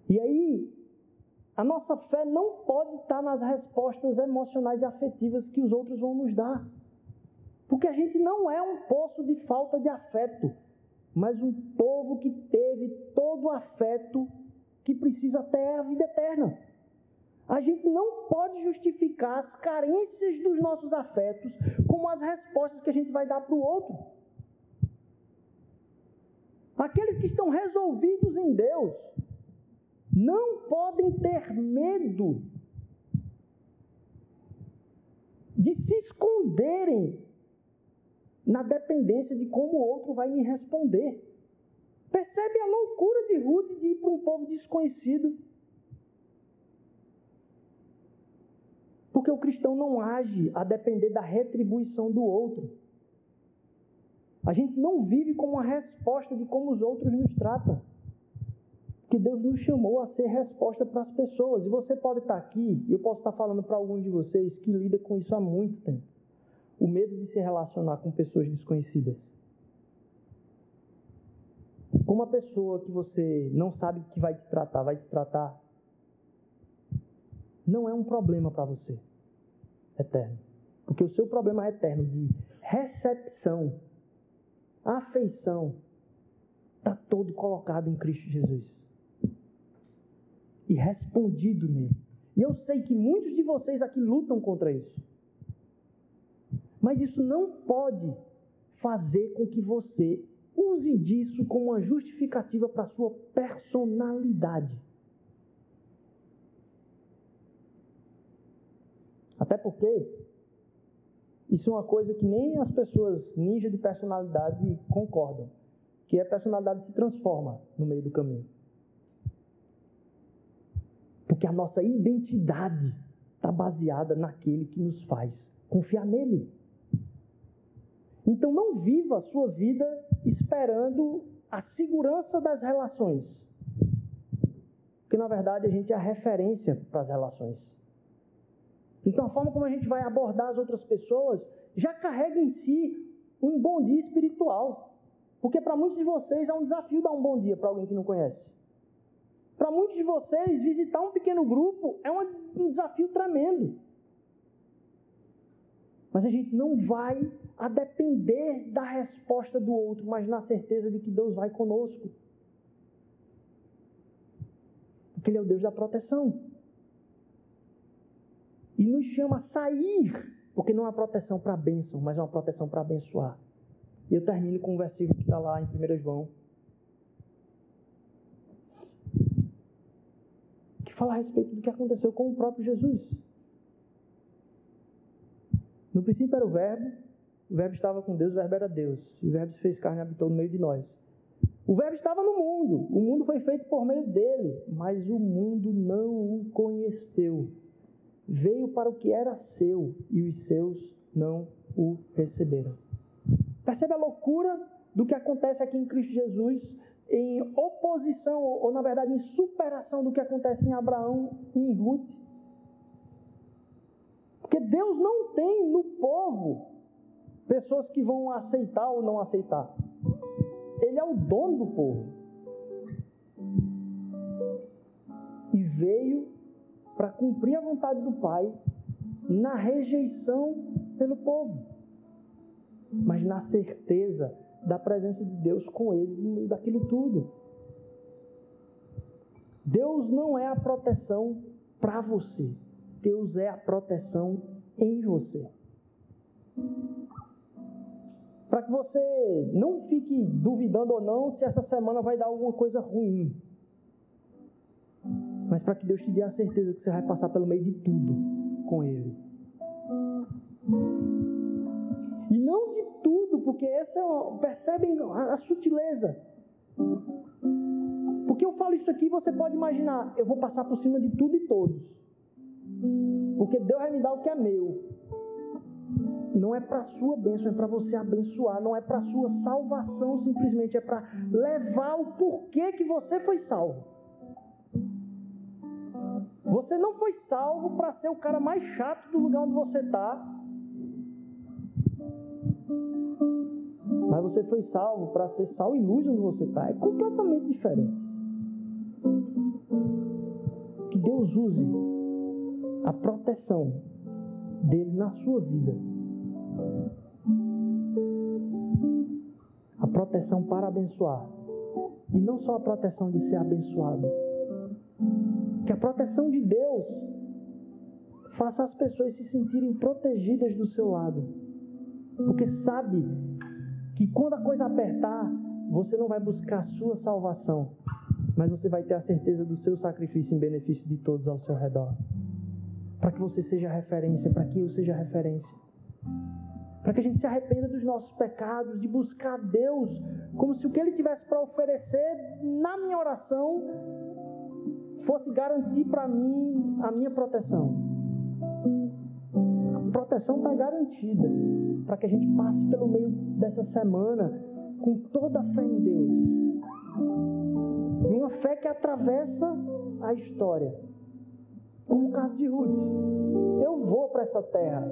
E aí, a nossa fé não pode estar nas respostas emocionais e afetivas que os outros vão nos dar. Porque a gente não é um poço de falta de afeto, mas um povo que teve todo o afeto que precisa até a vida eterna. A gente não pode justificar as carências dos nossos afetos como as respostas que a gente vai dar para o outro. Aqueles que estão resolvidos em Deus, não podem ter medo de se esconderem na dependência de como o outro vai me responder. Percebe a loucura de Ruth de ir para um povo desconhecido? Porque o cristão não age a depender da retribuição do outro. A gente não vive com uma resposta de como os outros nos tratam que Deus nos chamou a ser resposta para as pessoas. E você pode estar aqui, e eu posso estar falando para alguns de vocês que lida com isso há muito tempo. O medo de se relacionar com pessoas desconhecidas. Como a pessoa que você não sabe que vai te tratar, vai te tratar, não é um problema para você eterno. Porque o seu problema é eterno de recepção, afeição, está todo colocado em Cristo Jesus e respondido nele. E eu sei que muitos de vocês aqui lutam contra isso. Mas isso não pode fazer com que você use disso como uma justificativa para a sua personalidade. Até porque isso é uma coisa que nem as pessoas ninja de personalidade concordam, que é a personalidade se transforma no meio do caminho. Porque a nossa identidade está baseada naquele que nos faz confiar nele. Então não viva a sua vida esperando a segurança das relações. Porque na verdade a gente é a referência para as relações. Então a forma como a gente vai abordar as outras pessoas já carrega em si um bom dia espiritual. Porque para muitos de vocês é um desafio dar um bom dia para alguém que não conhece. Para muitos de vocês, visitar um pequeno grupo é um desafio tremendo. Mas a gente não vai a depender da resposta do outro, mas na certeza de que Deus vai conosco. Porque Ele é o Deus da proteção. E nos chama a sair, porque não uma proteção para a bênção, mas é uma proteção para abençoar. E eu termino com um versículo que está lá em 1 João. Que fala a respeito do que aconteceu com o próprio Jesus. No princípio era o Verbo, o Verbo estava com Deus, o Verbo era Deus. E o Verbo se fez carne e habitou no meio de nós. O Verbo estava no mundo, o mundo foi feito por meio dele, mas o mundo não o conheceu. Veio para o que era seu e os seus não o receberam. Percebe a loucura do que acontece aqui em Cristo Jesus, em oposição, ou na verdade em superação do que acontece em Abraão e em Ruth? Porque Deus não tem no povo pessoas que vão aceitar ou não aceitar. Ele é o dono do povo. E veio para cumprir a vontade do Pai na rejeição pelo povo mas na certeza da presença de Deus com ele no meio daquilo tudo. Deus não é a proteção para você, Deus é a proteção em você. Para que você não fique duvidando ou não se essa semana vai dar alguma coisa ruim. Mas para que Deus te dê a certeza que você vai passar pelo meio de tudo com Ele. E não de tudo, porque essa é percebem a, a sutileza. Porque eu falo isso aqui, você pode imaginar, eu vou passar por cima de tudo e todos. Porque Deus vai me dar o que é meu. Não é para sua bênção, é para você abençoar, não é para sua salvação simplesmente, é para levar o porquê que você foi salvo. Você não foi salvo para ser o cara mais chato do lugar onde você está, Mas você foi salvo para ser sal e luz onde você está. É completamente diferente. Que Deus use a proteção dele na sua vida. A proteção para abençoar. E não só a proteção de ser abençoado. Que a proteção de Deus faça as pessoas se sentirem protegidas do seu lado. Porque sabe que quando a coisa apertar, você não vai buscar a sua salvação, mas você vai ter a certeza do seu sacrifício em benefício de todos ao seu redor. Para que você seja referência, para que eu seja referência. Para que a gente se arrependa dos nossos pecados, de buscar Deus como se o que Ele tivesse para oferecer na minha oração fosse garantir para mim a minha proteção proteção está garantida para que a gente passe pelo meio dessa semana com toda a fé em Deus. E uma fé que atravessa a história. Como o caso de Ruth. Eu vou para essa terra.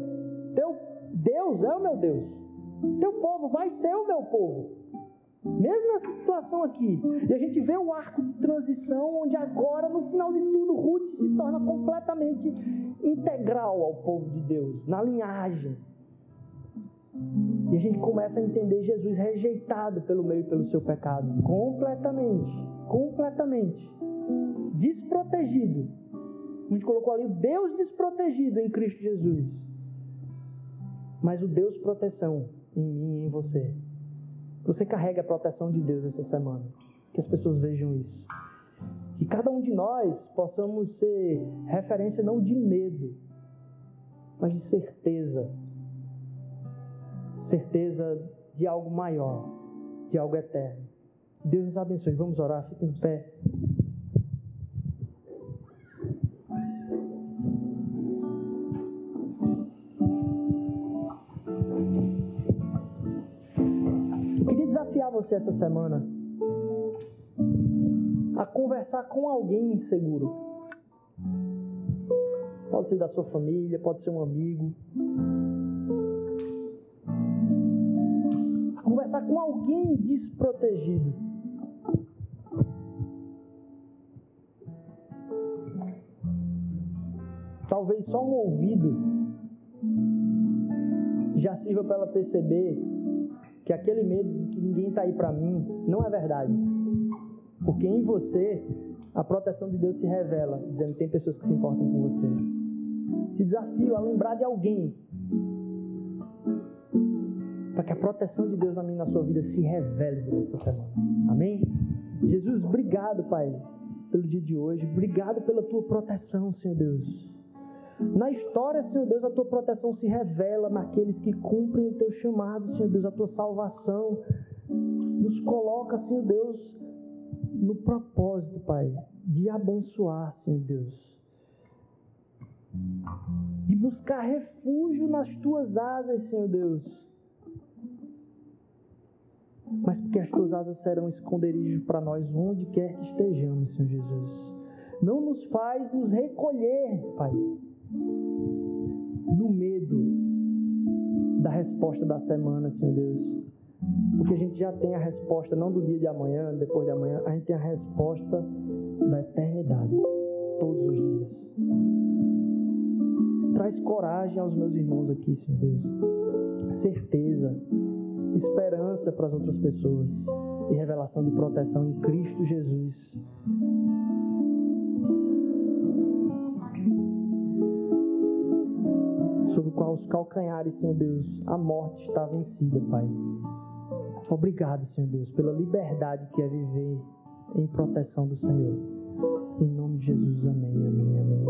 Teu Deus é o meu Deus. Teu povo vai ser o meu povo. Mesmo nessa situação aqui. E a gente vê o arco de transição, onde agora, no final de tudo, Ruth se torna completamente integral ao povo de Deus, na linhagem. E a gente começa a entender Jesus rejeitado pelo meio e pelo seu pecado. Completamente. Completamente. Desprotegido. A gente colocou ali o Deus desprotegido em Cristo Jesus. Mas o Deus proteção em mim e em você. Você carrega a proteção de Deus essa semana. Que as pessoas vejam isso. Que cada um de nós possamos ser referência não de medo, mas de certeza. Certeza de algo maior, de algo eterno. Deus nos abençoe. Vamos orar, fique em pé. Você essa semana a conversar com alguém inseguro. Pode ser da sua família, pode ser um amigo. A conversar com alguém desprotegido. Talvez só um ouvido já sirva para ela perceber que aquele medo de que ninguém está aí para mim não é verdade. Porque em você a proteção de Deus se revela, dizendo tem pessoas que se importam com você. Te desafio a lembrar de alguém para que a proteção de Deus na minha na sua vida se revele durante essa semana. Amém? Jesus, obrigado, Pai, pelo dia de hoje. Obrigado pela tua proteção, Senhor Deus. Na história, Senhor Deus, a tua proteção se revela naqueles que cumprem o teu chamado, Senhor Deus, a tua salvação. Nos coloca, Senhor Deus, no propósito, Pai, de abençoar, Senhor Deus. De buscar refúgio nas tuas asas, Senhor Deus. Mas porque as tuas asas serão esconderijo para nós onde quer que estejamos, Senhor Jesus. Não nos faz nos recolher, Pai, no medo da resposta da semana, Senhor Deus. Porque a gente já tem a resposta, não do dia de amanhã, depois de amanhã, a gente tem a resposta da eternidade, todos os dias. Traz coragem aos meus irmãos aqui, Senhor Deus. Certeza, esperança para as outras pessoas e revelação de proteção em Cristo Jesus. com os calcanhares, Senhor Deus, a morte está vencida, Pai. Obrigado, Senhor Deus, pela liberdade que é viver em proteção do Senhor. Em nome de Jesus, amém, amém, amém.